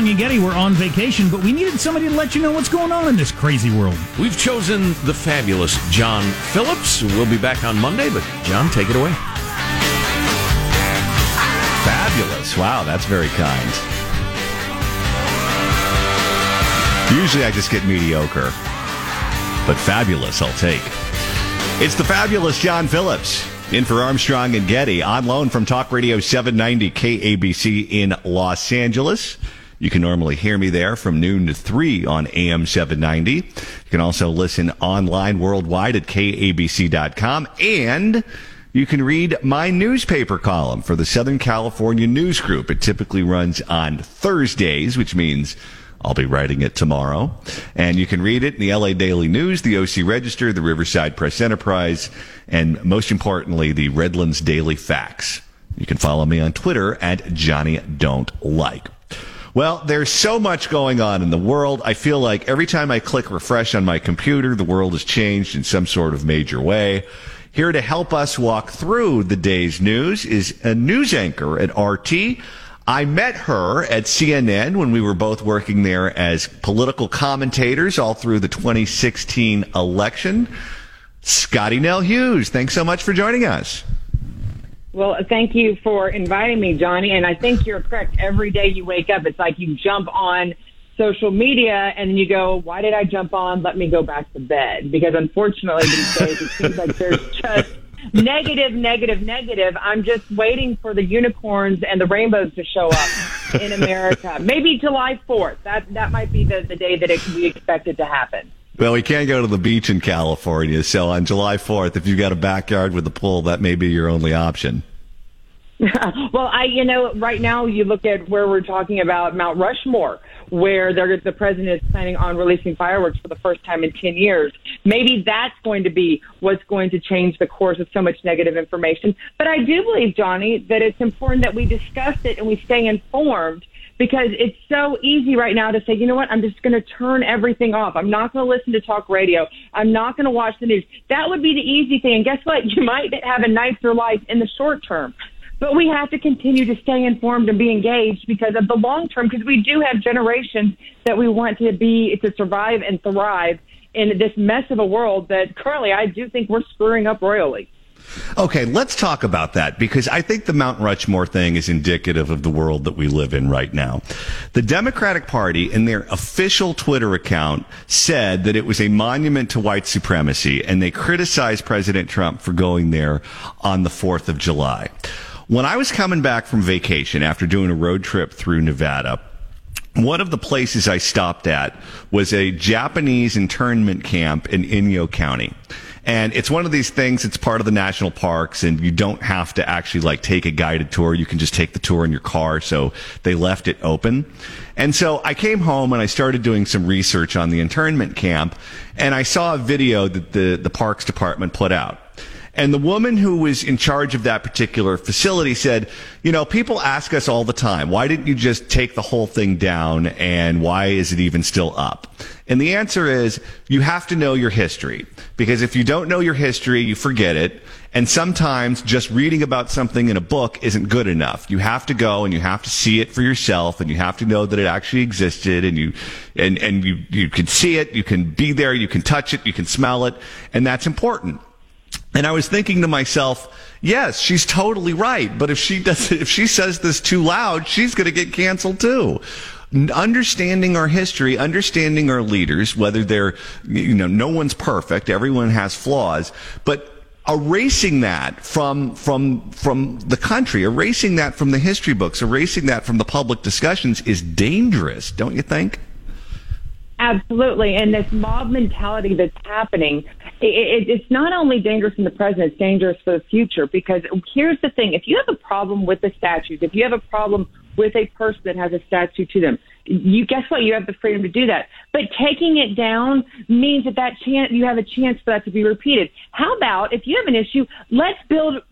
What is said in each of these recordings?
We're Armstrong and Getty. We're on vacation, but we needed somebody to let you know what's going on in this crazy world. We've chosen the fabulous John Phillips. We'll be back on Monday, but John, take it away. Fabulous. Wow, that's very kind. Usually I just get mediocre, but fabulous I'll take. It's the fabulous John Phillips in for Armstrong and Getty on loan from Talk Radio 790 KABC in Los Angeles. You can normally hear me there from noon to 3 on AM 790. You can also listen online worldwide at kabc.com and you can read my newspaper column for the Southern California News Group. It typically runs on Thursdays, which means I'll be writing it tomorrow. And you can read it in the LA Daily News, the OC Register, the Riverside Press Enterprise, and most importantly, the Redlands Daily Facts. You can follow me on Twitter at Johnny Don't Like. Well, there's so much going on in the world. I feel like every time I click refresh on my computer, the world has changed in some sort of major way. Here to help us walk through the day's news is a news anchor at RT. I met her at CNN when we were both working there as political commentators all through the 2016 election. Scottie Nell Hughes, thanks so much for joining us. Well, thank you for inviting me, Johnny. And I think you're correct. Every day you wake up, it's like you jump on social media and then you go, why did I jump on? Let me go back to bed. Because unfortunately these days it seems like there's just negative, negative, negative. I'm just waiting for the unicorns and the rainbows to show up in America. Maybe July 4th. That, that might be the, the day that it, we expect it to happen. Well, we can't go to the beach in California. So on July 4th, if you've got a backyard with a pool, that may be your only option. well, I, you know, right now you look at where we're talking about Mount Rushmore where the president is planning on releasing fireworks for the first time in 10 years. Maybe that's going to be what's going to change the course of so much negative information. But I do believe, Johnny, that it's important that we discuss it and we stay informed because it's so easy right now to say, you know what, I'm just going to turn everything off. I'm not going to listen to talk radio. I'm not going to watch the news. That would be the easy thing. And guess what? You might have a nicer life in the short term. But we have to continue to stay informed and be engaged because of the long term, because we do have generations that we want to be, to survive and thrive in this mess of a world that currently I do think we're screwing up royally. Okay, let's talk about that because I think the Mount Rushmore thing is indicative of the world that we live in right now. The Democratic Party, in their official Twitter account, said that it was a monument to white supremacy, and they criticized President Trump for going there on the 4th of July. When I was coming back from vacation after doing a road trip through Nevada, one of the places I stopped at was a Japanese internment camp in Inyo County. And it's one of these things, it's part of the national parks and you don't have to actually like take a guided tour. You can just take the tour in your car. So they left it open. And so I came home and I started doing some research on the internment camp and I saw a video that the, the parks department put out. And the woman who was in charge of that particular facility said, you know, people ask us all the time, why didn't you just take the whole thing down and why is it even still up? And the answer is you have to know your history because if you don't know your history, you forget it. And sometimes just reading about something in a book isn't good enough. You have to go and you have to see it for yourself and you have to know that it actually existed and you, and, and you, you can see it, you can be there, you can touch it, you can smell it, and that's important. And I was thinking to myself, yes, she's totally right. But if she does, if she says this too loud, she's going to get canceled too. Understanding our history, understanding our leaders, whether they're, you know, no one's perfect, everyone has flaws, but erasing that from from from the country, erasing that from the history books, erasing that from the public discussions is dangerous, don't you think? Absolutely. And this mob mentality that's happening, it, it, it's not only dangerous in the present, it's dangerous for the future. Because here's the thing if you have a problem with the statues, if you have a problem with a person that has a statue to them, you guess what? You have the freedom to do that. But taking it down means that that chance you have a chance for that to be repeated. How about if you have an issue, let's build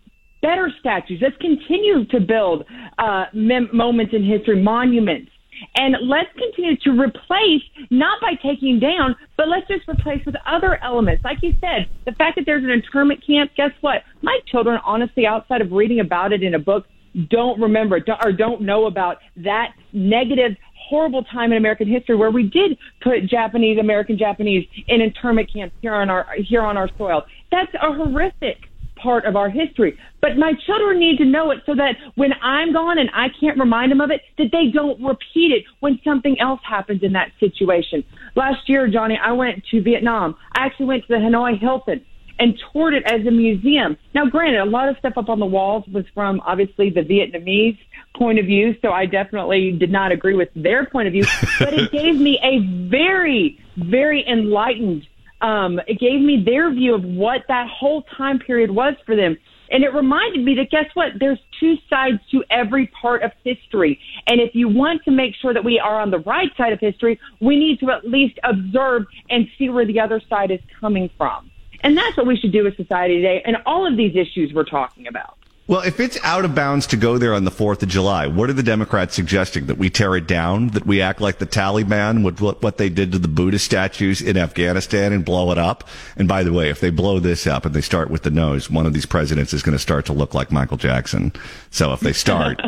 better statues. Let's continue to build uh, mem- moments in history, monuments and let's continue to replace, not by taking down, but let's just replace with other elements. Like you said, the fact that there's an internment camp, guess what? My children, honestly, outside of reading about it in a book, don't remember or don't know about that negative, horrible time in American history where we did put Japanese American Japanese in internment camps here on our here on our soil. That's a horrific part of our history. But my children need to know it so that when I'm gone and I can't remind them of it, that they don't repeat it when something else happens in that situation. Last year, Johnny, I went to Vietnam. I actually went to the Hanoi Hilton and toured it as a museum. Now, granted, a lot of stuff up on the walls was from obviously the Vietnamese point of view, so I definitely did not agree with their point of view, but it gave me a very, very enlightened um, it gave me their view of what that whole time period was for them. And it reminded me that guess what? There's two sides to every part of history. And if you want to make sure that we are on the right side of history, we need to at least observe and see where the other side is coming from. And that's what we should do as society today and all of these issues we're talking about. Well, if it's out of bounds to go there on the 4th of July, what are the Democrats suggesting? That we tear it down? That we act like the Taliban with what they did to the Buddha statues in Afghanistan and blow it up? And by the way, if they blow this up and they start with the nose, one of these presidents is going to start to look like Michael Jackson. So if they start,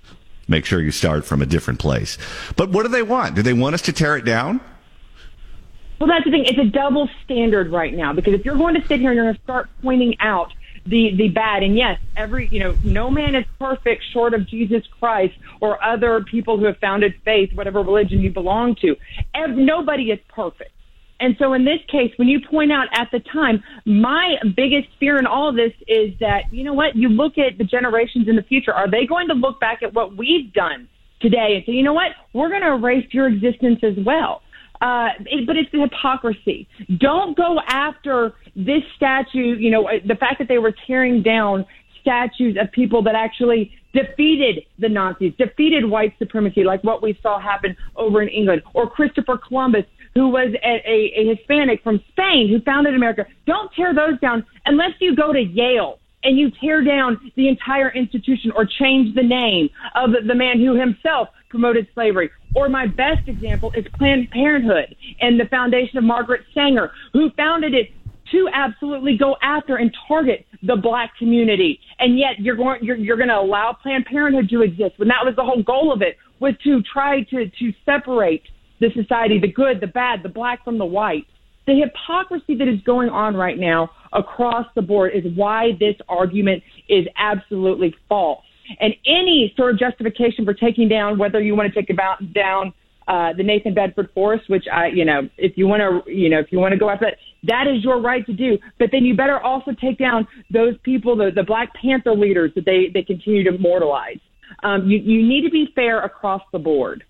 make sure you start from a different place. But what do they want? Do they want us to tear it down? Well, that's the thing. It's a double standard right now because if you're going to sit here and you're going to start pointing out the the bad. And yes, every you know, no man is perfect short of Jesus Christ or other people who have founded faith, whatever religion you belong to. Ev- nobody is perfect. And so in this case, when you point out at the time, my biggest fear in all of this is that, you know what, you look at the generations in the future, are they going to look back at what we've done today and say, you know what, we're going to erase your existence as well? Uh, it, but it's the hypocrisy. Don't go after this statue, you know, the fact that they were tearing down statues of people that actually defeated the Nazis, defeated white supremacy, like what we saw happen over in England, or Christopher Columbus, who was a, a, a Hispanic from Spain who founded America. Don't tear those down unless you go to Yale and you tear down the entire institution or change the name of the man who himself promoted slavery. Or my best example is Planned Parenthood and the foundation of Margaret Sanger, who founded it to absolutely go after and target the black community. And yet you're going, you're, you're going to allow Planned Parenthood to exist when that was the whole goal of it was to try to, to separate the society, the good, the bad, the black from the white. The hypocrisy that is going on right now across the board is why this argument is absolutely false. And any sort of justification for taking down, whether you want to take about down uh, the Nathan Bedford Forrest, which I, you know, if you want to, you know, if you want to go after that, that is your right to do. But then you better also take down those people, the, the Black Panther leaders that they, they continue to immortalize. Um, you, you need to be fair across the board.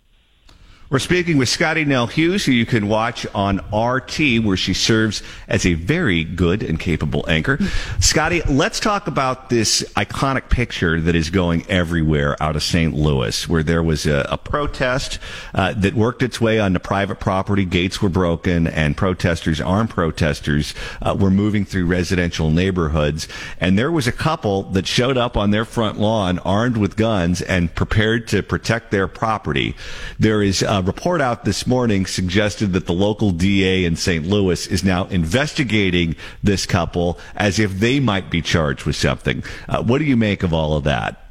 We're speaking with Scottie Nell Hughes, who you can watch on RT, where she serves as a very good and capable anchor. Scottie, let's talk about this iconic picture that is going everywhere out of St. Louis, where there was a, a protest uh, that worked its way onto private property. Gates were broken, and protesters, armed protesters, uh, were moving through residential neighborhoods. And there was a couple that showed up on their front lawn armed with guns and prepared to protect their property. There is uh, report out this morning suggested that the local DA in St. Louis is now investigating this couple as if they might be charged with something. Uh, what do you make of all of that?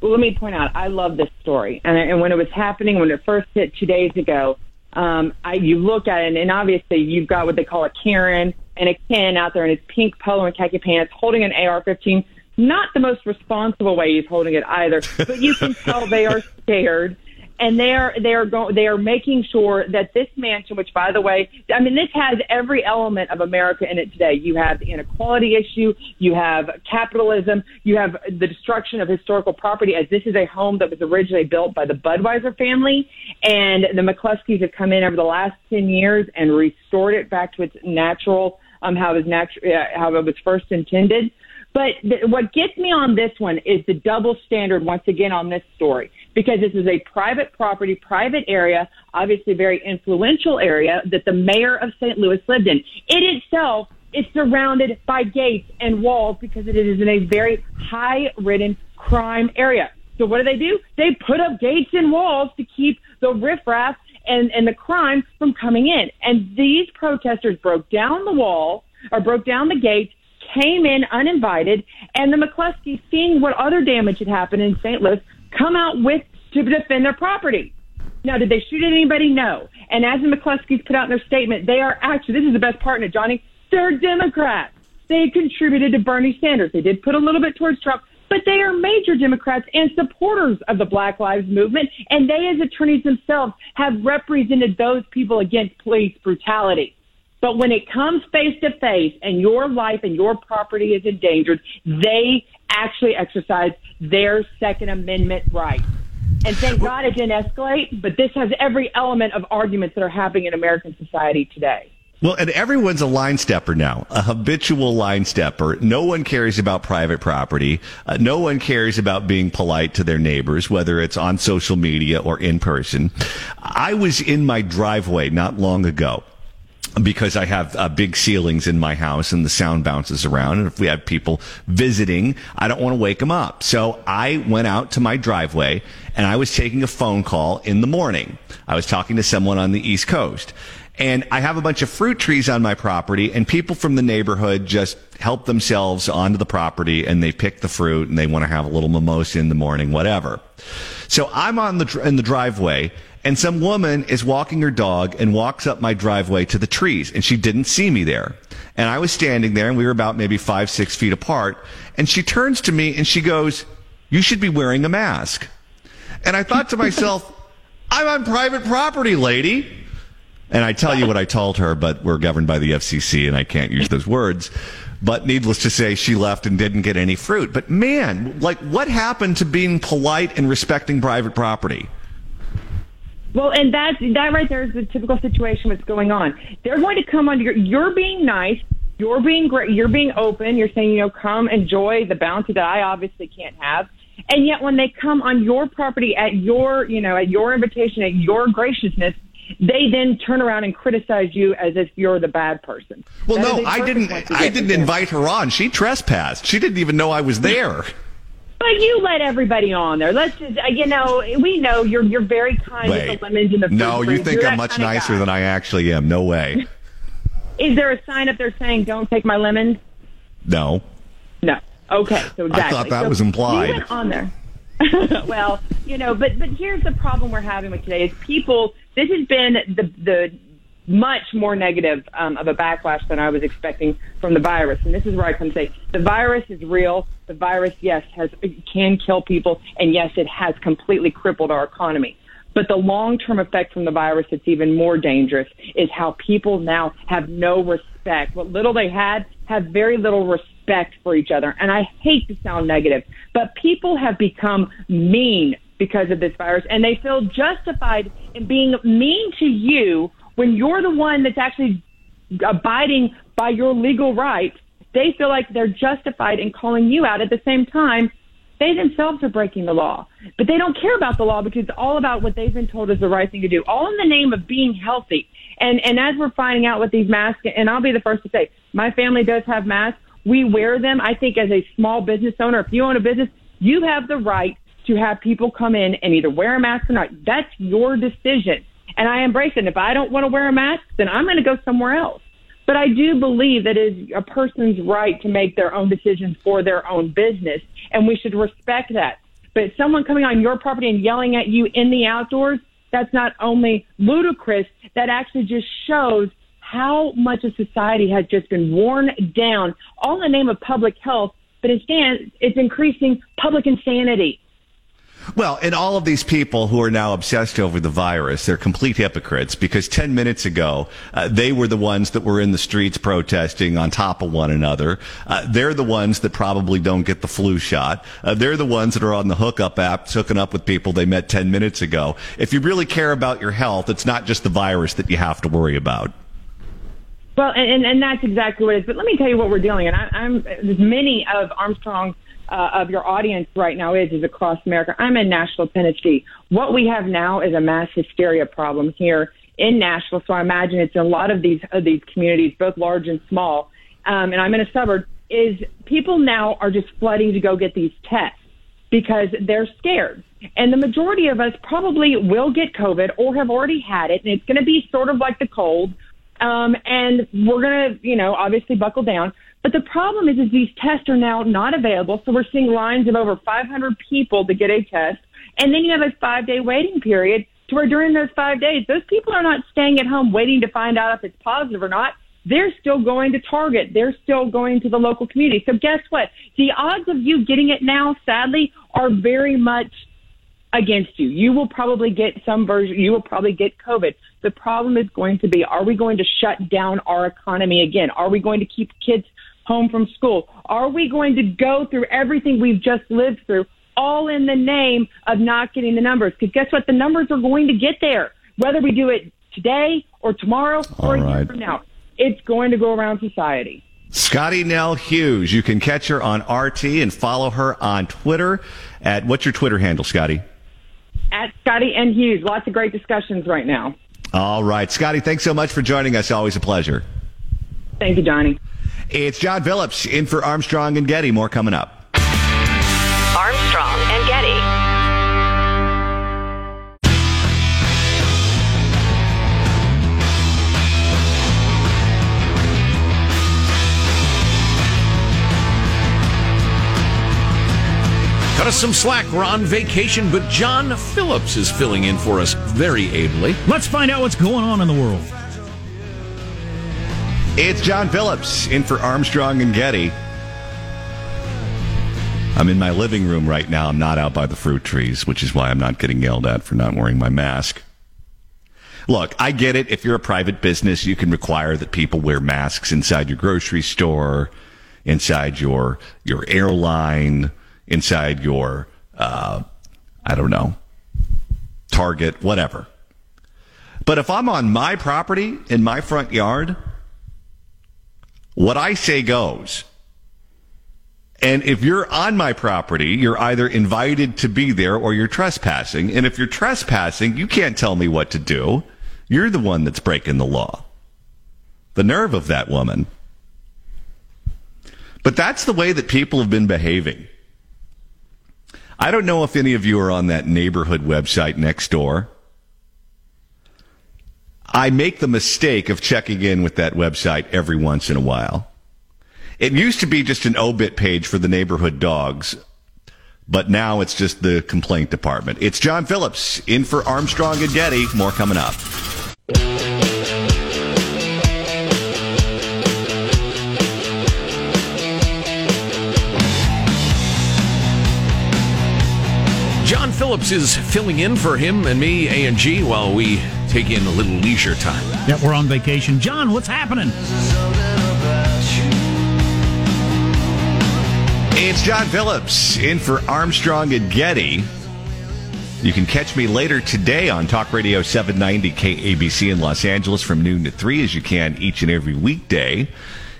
Well, let me point out, I love this story. And, and when it was happening, when it first hit two days ago, um, I, you look at it, and obviously you've got what they call a Karen and a Ken out there in his pink polo and khaki pants holding an AR-15. Not the most responsible way he's holding it either, but you can tell they are scared and they're they're going they are making sure that this mansion, which by the way, I mean this has every element of America in it today. You have the inequality issue, you have capitalism, you have the destruction of historical property. As this is a home that was originally built by the Budweiser family, and the McCloskeys have come in over the last ten years and restored it back to its natural um, how it was natural uh, how it was first intended. But th- what gets me on this one is the double standard once again on this story because this is a private property, private area, obviously very influential area that the mayor of St. Louis lived in. It itself is surrounded by gates and walls because it is in a very high ridden crime area. So what do they do? They put up gates and walls to keep the riffraff and, and the crime from coming in. And these protesters broke down the wall or broke down the gates came in uninvited, and the McCloskeys, seeing what other damage had happened in St. Louis, come out with to defend their property. Now, did they shoot anybody? No. And as the McCloskeys put out in their statement, they are actually, this is the best part in it, Johnny, they're Democrats. They contributed to Bernie Sanders. They did put a little bit towards Trump, but they are major Democrats and supporters of the Black Lives Movement. And they, as attorneys themselves, have represented those people against police brutality. But when it comes face to face and your life and your property is endangered, they actually exercise their Second Amendment right. And thank God it didn't escalate, but this has every element of arguments that are happening in American society today. Well, and everyone's a line stepper now, a habitual line stepper. No one cares about private property. Uh, no one cares about being polite to their neighbors, whether it's on social media or in person. I was in my driveway not long ago because I have uh, big ceilings in my house and the sound bounces around. And if we have people visiting, I don't want to wake them up. So I went out to my driveway and I was taking a phone call in the morning. I was talking to someone on the East Coast. And I have a bunch of fruit trees on my property and people from the neighborhood just help themselves onto the property and they pick the fruit and they want to have a little mimosa in the morning, whatever. So I'm on the, in the driveway and some woman is walking her dog and walks up my driveway to the trees and she didn't see me there. And I was standing there and we were about maybe five, six feet apart. And she turns to me and she goes, you should be wearing a mask. And I thought to myself, I'm on private property, lady. And I tell you what I told her, but we're governed by the FCC and I can't use those words. But needless to say, she left and didn't get any fruit. But man, like what happened to being polite and respecting private property? Well, and that that right there is the typical situation what's going on. They're going to come under your. You're being nice. You're being great. You're being open. You're saying, you know, come enjoy the bounty that I obviously can't have. And yet, when they come on your property at your, you know, at your invitation, at your graciousness, they then turn around and criticize you as if you're the bad person. Well, that no, I didn't. I didn't invite her on. She trespassed. She didn't even know I was there. But you let everybody on there. Let's just, uh, you know, we know you're you're very kind Wait. with the lemons and the No, you think I'm much nicer than I actually am. No way. Is there a sign up there saying "Don't take my lemons"? No. No. Okay. So exactly. I thought that so was implied. You went on there. well, you know, but but here's the problem we're having with today is people. This has been the the much more negative um, of a backlash than I was expecting from the virus. And this is where I come say the virus is real. The virus, yes, has can kill people, and yes, it has completely crippled our economy. But the long term effect from the virus that's even more dangerous is how people now have no respect. What little they had have very little respect for each other. And I hate to sound negative, but people have become mean because of this virus and they feel justified in being mean to you when you're the one that's actually abiding by your legal rights, they feel like they're justified in calling you out at the same time. They themselves are breaking the law, but they don't care about the law because it's all about what they've been told is the right thing to do, all in the name of being healthy. And, and as we're finding out with these masks, and I'll be the first to say, my family does have masks. We wear them. I think as a small business owner, if you own a business, you have the right to have people come in and either wear a mask or not. That's your decision and I embrace it. If I don't want to wear a mask, then I'm going to go somewhere else. But I do believe that it is a person's right to make their own decisions for their own business, and we should respect that. But someone coming on your property and yelling at you in the outdoors, that's not only ludicrous, that actually just shows how much of society has just been worn down, all in the name of public health, but instead it's increasing public insanity. Well, and all of these people who are now obsessed over the virus, they're complete hypocrites because 10 minutes ago, uh, they were the ones that were in the streets protesting on top of one another. Uh, they're the ones that probably don't get the flu shot. Uh, they're the ones that are on the hookup app, hooking up with people they met 10 minutes ago. If you really care about your health, it's not just the virus that you have to worry about. Well, and, and that's exactly what it is. But let me tell you what we're dealing. And I, I'm many of Armstrong's uh, of your audience right now is is across America. I'm in Nashville, Tennessee. What we have now is a mass hysteria problem here in Nashville. So I imagine it's in a lot of these of these communities, both large and small. Um, and I'm in a suburb. Is people now are just flooding to go get these tests because they're scared. And the majority of us probably will get COVID or have already had it, and it's going to be sort of like the cold. Um, and we're going to, you know, obviously buckle down. But the problem is, is these tests are now not available. So we're seeing lines of over 500 people to get a test. And then you have a five day waiting period to where during those five days, those people are not staying at home waiting to find out if it's positive or not. They're still going to Target. They're still going to the local community. So guess what? The odds of you getting it now, sadly, are very much against you. You will probably get some version, you will probably get COVID. The problem is going to be, are we going to shut down our economy again? Are we going to keep kids home from school? Are we going to go through everything we've just lived through, all in the name of not getting the numbers? Because guess what? The numbers are going to get there, whether we do it today or tomorrow or All a year from now. It's going to go around society. Scottie Nell Hughes. You can catch her on RT and follow her on Twitter at what's your Twitter handle, Scottie? At Scottie and Hughes, lots of great discussions right now. All right. Scottie, thanks so much for joining us. Always a pleasure. Thank you, Johnny. It's John Phillips in for Armstrong and Getty. More coming up. Armstrong and Getty. Cut us some slack. We're on vacation, but John Phillips is filling in for us very ably. Let's find out what's going on in the world. It's John Phillips in for Armstrong and Getty. I'm in my living room right now. I'm not out by the fruit trees, which is why I'm not getting yelled at for not wearing my mask. Look, I get it. If you're a private business, you can require that people wear masks inside your grocery store, inside your your airline, inside your uh, I don't know, Target, whatever. But if I'm on my property in my front yard, what I say goes. And if you're on my property, you're either invited to be there or you're trespassing. And if you're trespassing, you can't tell me what to do. You're the one that's breaking the law. The nerve of that woman. But that's the way that people have been behaving. I don't know if any of you are on that neighborhood website Nextdoor. I make the mistake of checking in with that website every once in a while. It used to be just an obit page for the neighborhood dogs, but now it's just the complaint department. It's John Phillips in for Armstrong and Getty. More coming up. John Phillips is filling in for him and me, A and G, while we take in a little leisure time. Yeah, we're on vacation. John, what's happening? It's John Phillips in for Armstrong and Getty. You can catch me later today on Talk Radio 790 KABC in Los Angeles from noon to 3 as you can each and every weekday.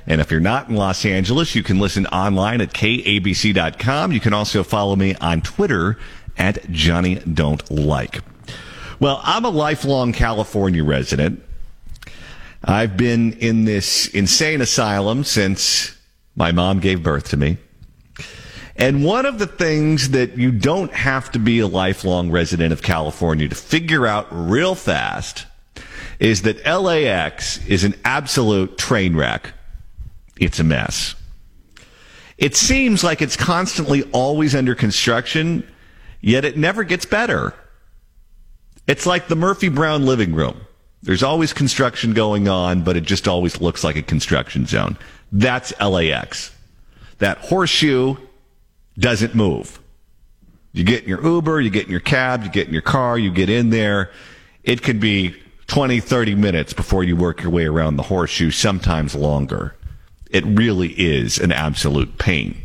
And if you're not in Los Angeles, you can listen online at kabc.com. You can also follow me on Twitter at Johnny Don't Like. Well, I'm a lifelong California resident. I've been in this insane asylum since my mom gave birth to me. And one of the things that you don't have to be a lifelong resident of California to figure out real fast is that LAX is an absolute train wreck. It's a mess. It seems like it's constantly always under construction, yet it never gets better. It's like the Murphy Brown living room. There's always construction going on, but it just always looks like a construction zone. That's LAX. That horseshoe doesn't move. You get in your Uber, you get in your cab, you get in your car, you get in there. It could be 20, 30 minutes before you work your way around the horseshoe, sometimes longer. It really is an absolute pain.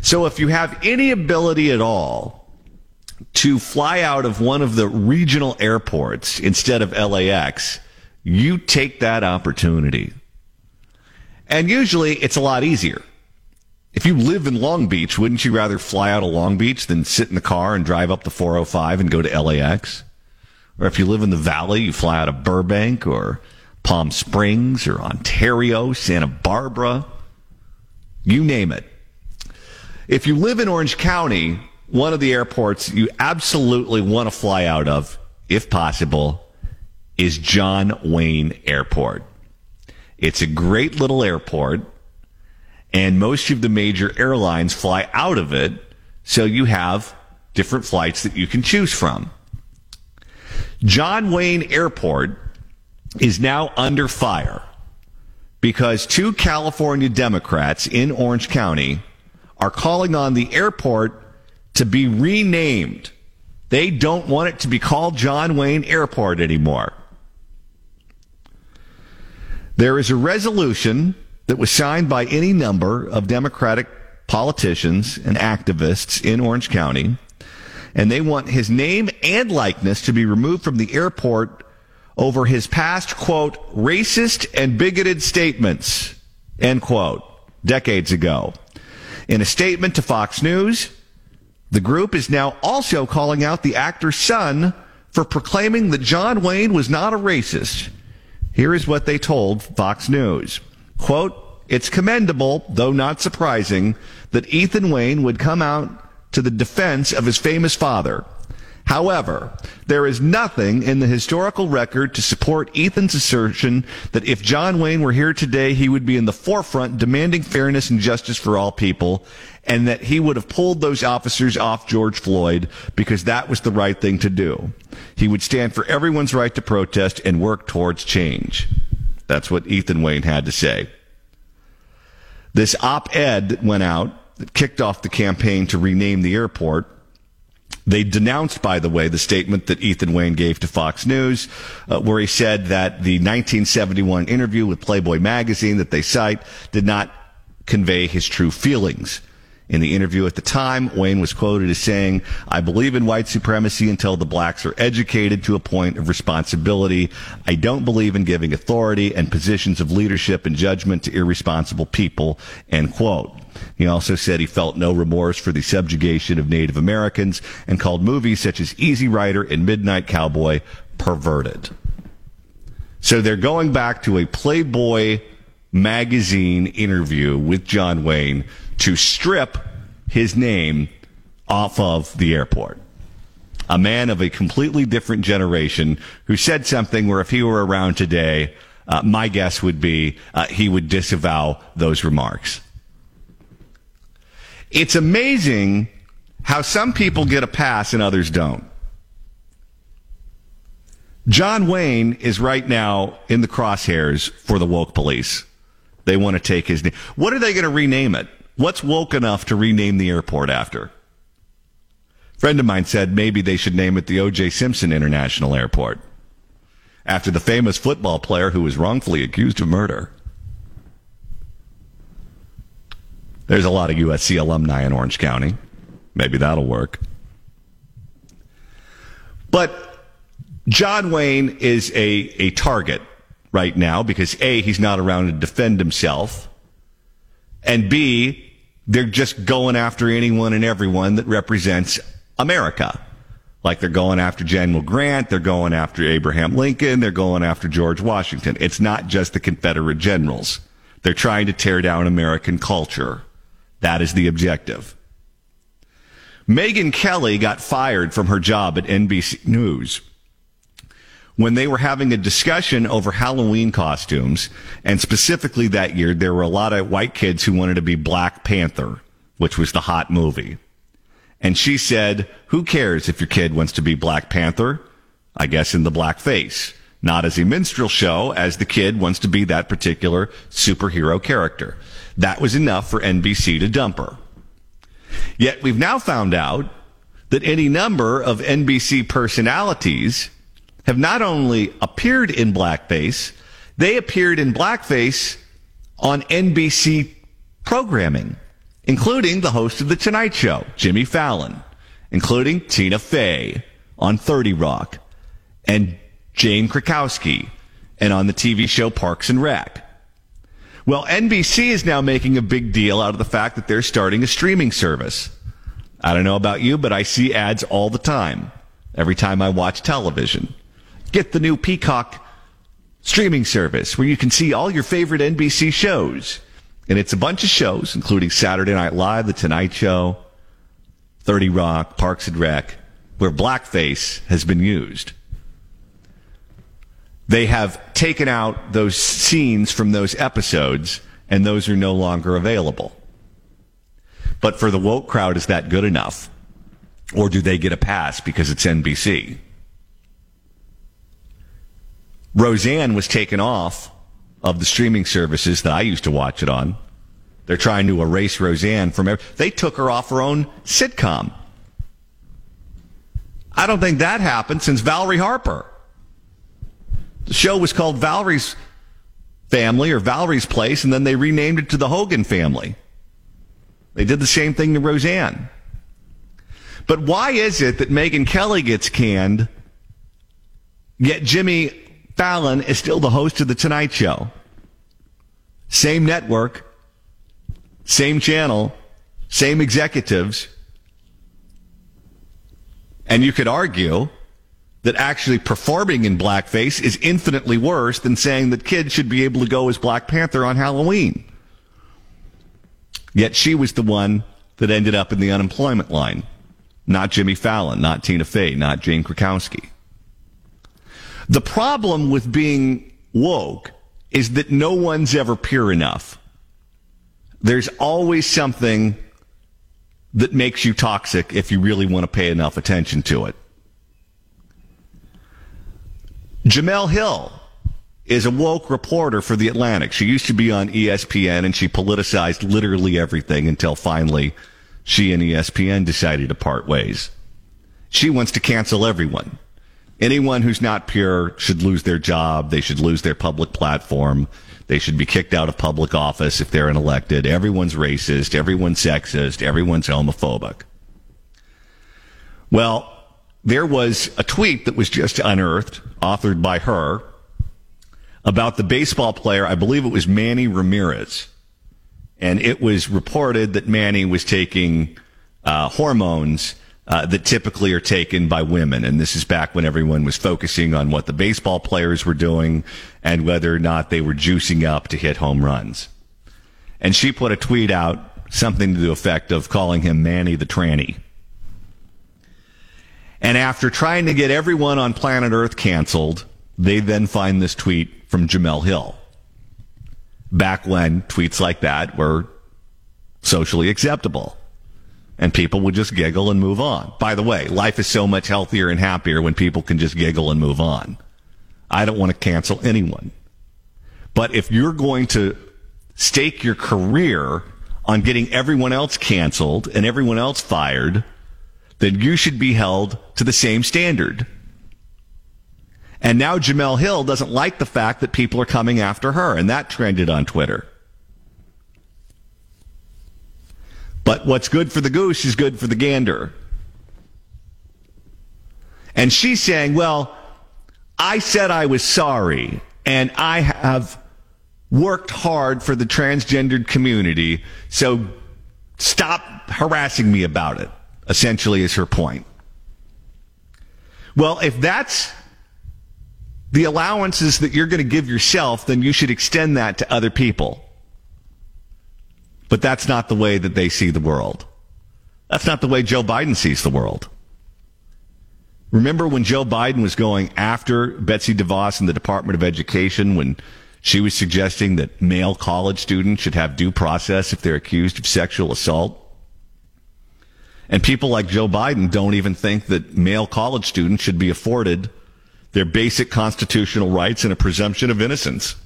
So if you have any ability at all to fly out of one of the regional airports instead of LAX, you take that opportunity. And usually it's a lot easier. If you live in Long Beach, wouldn't you rather fly out of Long Beach than sit in the car and drive up the 405 and go to LAX? Or if you live in the Valley, you fly out of Burbank or Palm Springs or Ontario, Santa Barbara, you name it. If you live in Orange County, one of the airports you absolutely want to fly out of, if possible, is John Wayne Airport. It's a great little airport, and most of the major airlines fly out of it, so you have different flights that you can choose from. John Wayne Airport is now under fire because two California Democrats in Orange County are calling on the airport to be renamed. They don't want it to be called John Wayne Airport anymore. There is a resolution that was signed by any number of Democratic politicians and activists in Orange County, and they want his name and likeness to be removed from the airport over his past, quote, racist and bigoted statements, end quote, decades ago. In a statement to Fox News, the group is now also calling out the actor's son for proclaiming that John Wayne was not a racist. Here is what they told Fox News. Quote, it's commendable, though not surprising, that Ethan Wayne would come out to the defense of his famous father. However, there is nothing in the historical record to support Ethan's assertion that if John Wayne were here today, he would be in the forefront demanding fairness and justice for all people, and that he would have pulled those officers off George Floyd because that was the right thing to do. He would stand for everyone's right to protest and work towards change. That's what Ethan Wayne had to say. This op ed that went out that kicked off the campaign to rename the airport they denounced, by the way, the statement that Ethan Wayne gave to Fox News, uh, where he said that the 1971 interview with Playboy magazine that they cite did not convey his true feelings. In the interview at the time, Wayne was quoted as saying, I believe in white supremacy until the blacks are educated to a point of responsibility. I don't believe in giving authority and positions of leadership and judgment to irresponsible people, end quote. He also said he felt no remorse for the subjugation of Native Americans and called movies such as Easy Rider and Midnight Cowboy perverted. So they're going back to a Playboy magazine interview with John Wayne to strip his name off of the airport. A man of a completely different generation who said something where if he were around today, uh, my guess would be uh, he would disavow those remarks. It's amazing how some people get a pass and others don't. John Wayne is right now in the crosshairs for the woke police. They want to take his name. What are they going to rename it? What's woke enough to rename the airport after? A friend of mine said maybe they should name it the O.J. Simpson International Airport after the famous football player who was wrongfully accused of murder. There's a lot of USC alumni in Orange County. Maybe that'll work. But John Wayne is a, a target right now because A, he's not around to defend himself. And B, they're just going after anyone and everyone that represents America. Like they're going after General Grant, they're going after Abraham Lincoln, they're going after George Washington. It's not just the Confederate generals. They're trying to tear down American culture. That is the objective. Megyn Kelly got fired from her job at NBC News when they were having a discussion over Halloween costumes, and specifically that year, there were a lot of white kids who wanted to be Black Panther, which was the hot movie. And she said, Who cares if your kid wants to be Black Panther? I guess in the black face. Not as a minstrel show, as the kid wants to be that particular superhero character. That was enough for NBC to dump her. Yet we've now found out that any number of NBC personalities have not only appeared in blackface, they appeared in blackface on NBC programming, including the host of The Tonight Show, Jimmy Fallon, including Tina Fey on 30 Rock, and Jane Krakowski, and on the TV show Parks and Rec. Well, NBC is now making a big deal out of the fact that they're starting a streaming service. I don't know about you, but I see ads all the time, every time I watch television. Get the new Peacock streaming service where you can see all your favorite NBC shows. And it's a bunch of shows, including Saturday Night Live, The Tonight Show, 30 Rock, Parks and Rec, where blackface has been used. They have taken out those scenes from those episodes, and those are no longer available. But for the woke crowd, is that good enough? Or do they get a pass because it's NBC? Roseanne was taken off of the streaming services that I used to watch it on. They're trying to erase Roseanne from. Every, they took her off her own sitcom. I don't think that happened since Valerie Harper. The show was called Valerie's Family or Valerie's Place, and then they renamed it to the Hogan Family. They did the same thing to Roseanne. But why is it that Megyn Kelly gets canned, yet Jimmy Fallon is still the host of The Tonight Show? Same network, same channel, same executives. And you could argue that actually performing in blackface is infinitely worse than saying that kids should be able to go as Black Panther on Halloween. Yet she was the one that ended up in the unemployment line. Not Jimmy Fallon, not Tina Fey, not Jane Krakowski. The problem with being woke is that no one's ever pure enough. There's always something that makes you toxic if you really want to pay enough attention to it. Jemele Hill is a woke reporter for The Atlantic. She used to be on ESPN and she politicized literally everything until finally she and ESPN decided to part ways. She wants to cancel everyone. Anyone who's not pure should lose their job. They should lose their public platform. They should be kicked out of public office if they're unelected. Everyone's racist. Everyone's sexist. Everyone's homophobic. Well, there was a tweet that was just unearthed, authored by her, about the baseball player, I believe it was Manny Ramirez. And it was reported that Manny was taking uh, hormones uh, that typically are taken by women. And this is back when everyone was focusing on what the baseball players were doing and whether or not they were juicing up to hit home runs. And she put a tweet out, something to the effect of calling him Manny the Tranny. And after trying to get everyone on planet Earth canceled, they then find this tweet from Jemele Hill. Back when tweets like that were socially acceptable. And people would just giggle and move on. By the way, life is so much healthier and happier when people can just giggle and move on. I don't want to cancel anyone. But if you're going to stake your career on getting everyone else canceled and everyone else fired, then you should be held to the same standard. And now Jemele Hill doesn't like the fact that people are coming after her, and that trended on Twitter. But what's good for the goose is good for the gander. And she's saying, well, I said I was sorry, and I have worked hard for the transgendered community, so stop harassing me about it, essentially, is her point. Well, if that's the allowances that you're going to give yourself, then you should extend that to other people. But that's not the way that they see the world. That's not the way Joe Biden sees the world. Remember when Joe Biden was going after Betsy DeVos in the Department of Education when she was suggesting that male college students should have due process if they're accused of sexual assault? And people like Joe Biden don't even think that male college students should be afforded their basic constitutional rights and a presumption of innocence.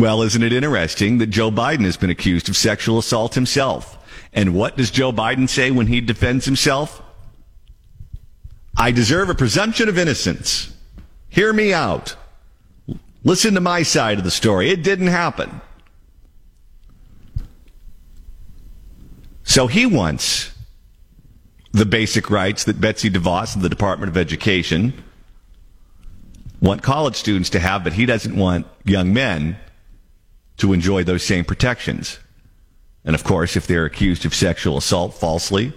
Well, isn't it interesting that Joe Biden has been accused of sexual assault himself? And what does Joe Biden say when he defends himself? I deserve a presumption of innocence. Hear me out. Listen to my side of the story. It didn't happen. So he wants the basic rights that Betsy DeVos and the Department of Education want college students to have, but he doesn't want young men to enjoy those same protections. And of course, if they're accused of sexual assault falsely,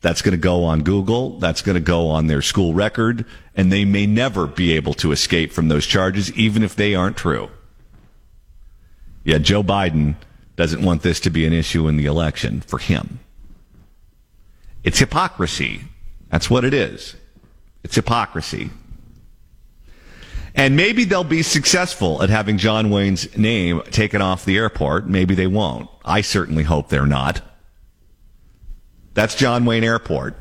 that's going to go on Google. That's going to go on their school record. And they may never be able to escape from those charges, even if they aren't true. Yeah, Joe Biden doesn't want this to be an issue in the election for him. It's hypocrisy. That's what it is. It's hypocrisy. And maybe they'll be successful at having John Wayne's name taken off the airport. Maybe they won't. I certainly hope they're not. That's John Wayne Airport.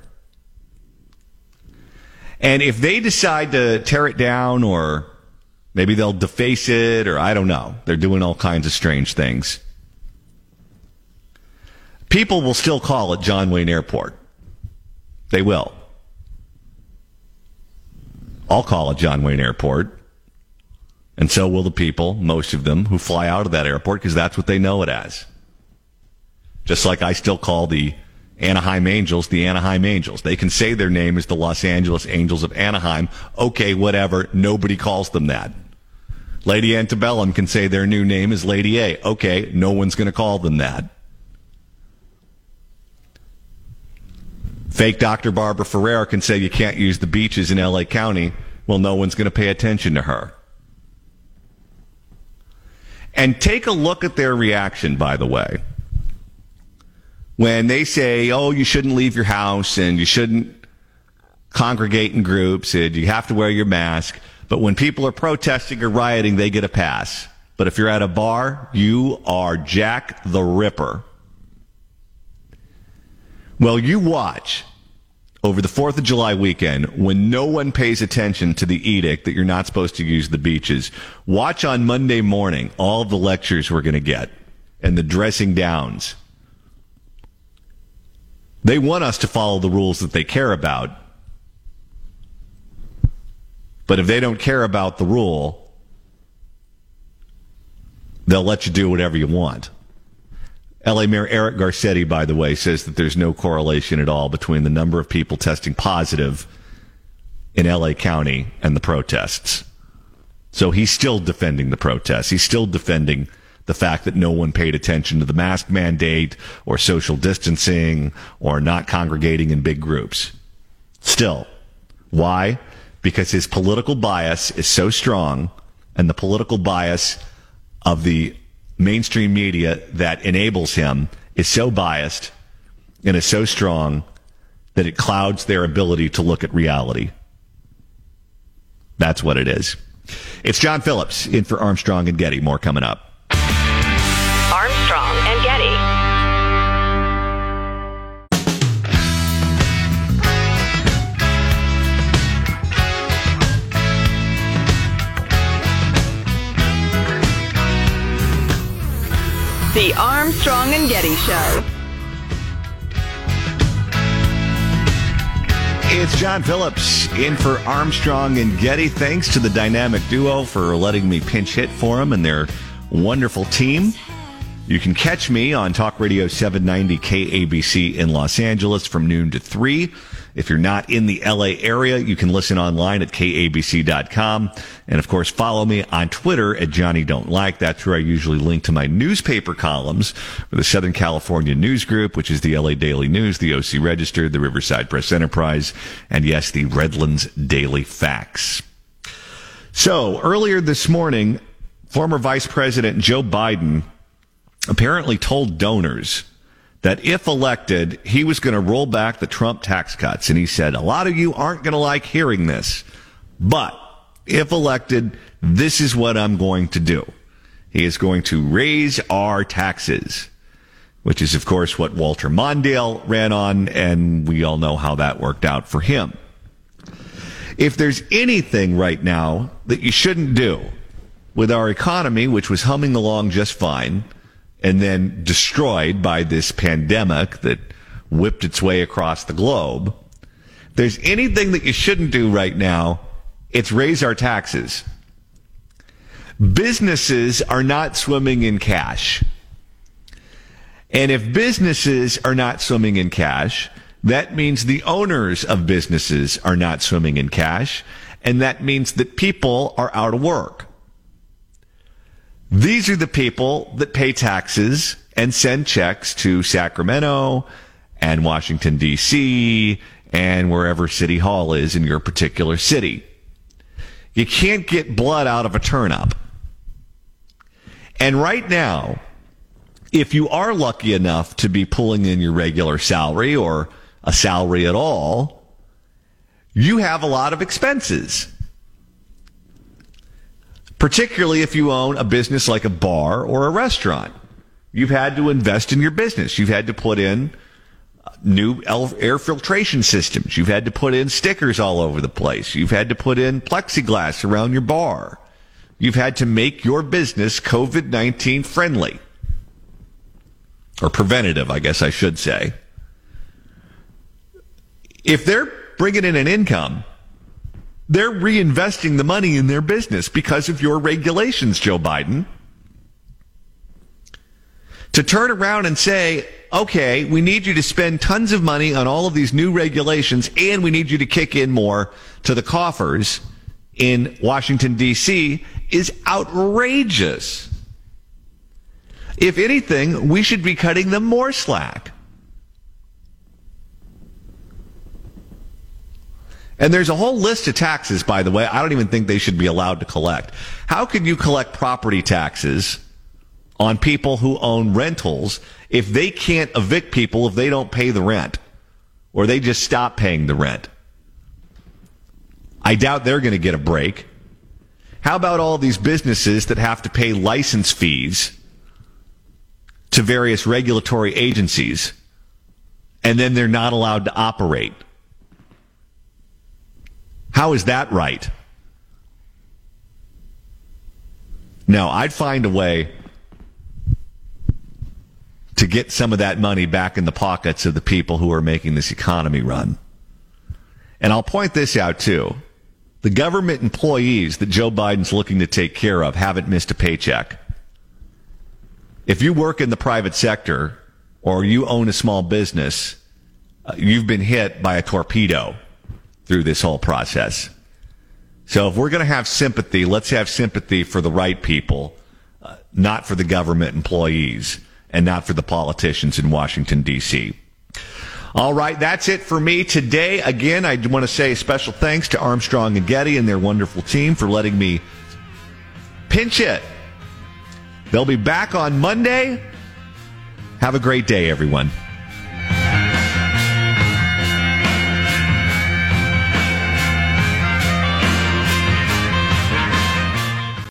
And if they decide to tear it down or maybe they'll deface it or I don't know, they're doing all kinds of strange things. People will still call it John Wayne Airport. They will. I'll call it John Wayne Airport. And so will the people, most of them, who fly out of that airport because that's what they know it as. Just like I still call the Anaheim Angels the Anaheim Angels. They can say their name is the Los Angeles Angels of Anaheim. Okay, whatever. Nobody calls them that. Lady Antebellum can say their new name is Lady A. Okay, no one's going to call them that. Fake Dr. Barbara Ferrer can say you can't use the beaches in LA County. Well, no one's going to pay attention to her. And take a look at their reaction, by the way. When they say, oh, you shouldn't leave your house and you shouldn't congregate in groups and you have to wear your mask. But when people are protesting or rioting, they get a pass. But if you're at a bar, you are Jack the Ripper. Well, you watch over the 4th of July weekend when no one pays attention to the edict that you're not supposed to use the beaches. Watch on Monday morning all the lectures we're going to get and the dressing downs. They want us to follow the rules that they care about. But if they don't care about the rule, they'll let you do whatever you want. LA Mayor Eric Garcetti, by the way, says that there's no correlation at all between the number of people testing positive in LA County and the protests. So he's still defending the protests. He's still defending the fact that no one paid attention to the mask mandate or social distancing or not congregating in big groups. Still. Why? Because his political bias is so strong and the political bias of the mainstream media that enables him is so biased and is so strong that it clouds their ability to look at reality. That's what it is. It's John Phillips in for Armstrong and Getty. More coming up. The Armstrong and Getty Show. It's John Phillips in for Armstrong and Getty. Thanks to the dynamic duo for letting me pinch hit for them and their wonderful team. You can catch me on Talk Radio 790 KABC in Los Angeles from noon to 3. If you're not in the LA area, you can listen online at kabc.com. And of course, follow me on Twitter at Johnny Don't Like. That's where I usually link to my newspaper columns for the Southern California News Group, which is the LA Daily News, the OC Register, the Riverside Press Enterprise, and yes, the Redlands Daily Facts. So earlier this morning, former Vice President Joe Biden apparently told donors that if elected, he was going to roll back the Trump tax cuts. And he said, a lot of you aren't going to like hearing this, but if elected, this is what I'm going to do. He is going to raise our taxes, which is, of course, what Walter Mondale ran on, and we all know how that worked out for him. If there's anything right now that you shouldn't do with our economy, which was humming along just fine, and then destroyed by this pandemic that whipped its way across the globe. There's anything that you shouldn't do right now, it's raise our taxes. Businesses are not swimming in cash. And if businesses are not swimming in cash, that means the owners of businesses are not swimming in cash. And that means that people are out of work. These are the people that pay taxes and send checks to Sacramento and Washington, D.C., and wherever City Hall is in your particular city. You can't get blood out of a turnip. And right now, if you are lucky enough to be pulling in your regular salary or a salary at all, you have a lot of expenses particularly if you own a business like a bar or a restaurant. You've had to invest in your business. You've had to put in new air filtration systems. You've had to put in stickers all over the place. You've had to put in plexiglass around your bar. You've had to make your business COVID 19 friendly. Or preventative, I guess I should say. If they're bringing in an income, they're reinvesting the money in their business because of your regulations, Joe Biden. To turn around and say, okay, we need you to spend tons of money on all of these new regulations and we need you to kick in more to the coffers in Washington, D.C. is outrageous. If anything, we should be cutting them more slack. And there's a whole list of taxes, by the way, I don't even think they should be allowed to collect. How can you collect property taxes on people who own rentals if they can't evict people if they don't pay the rent or they just stop paying the rent? I doubt they're going to get a break. How about all these businesses that have to pay license fees to various regulatory agencies and then they're not allowed to operate? How is that right? No, I'd find a way to get some of that money back in the pockets of the people who are making this economy run. And I'll point this out too. The government employees that Joe Biden's looking to take care of haven't missed a paycheck. If you work in the private sector or you own a small business, uh, you've been hit by a torpedo through this whole process. So if we're going to have sympathy, let's have sympathy for the right people, uh, not for the government employees and not for the politicians in Washington, D.C. All right, that's it for me today. Again, I want to say a special thanks to Armstrong and Getty and their wonderful team for letting me pinch it. They'll be back on Monday. Have a great day, everyone.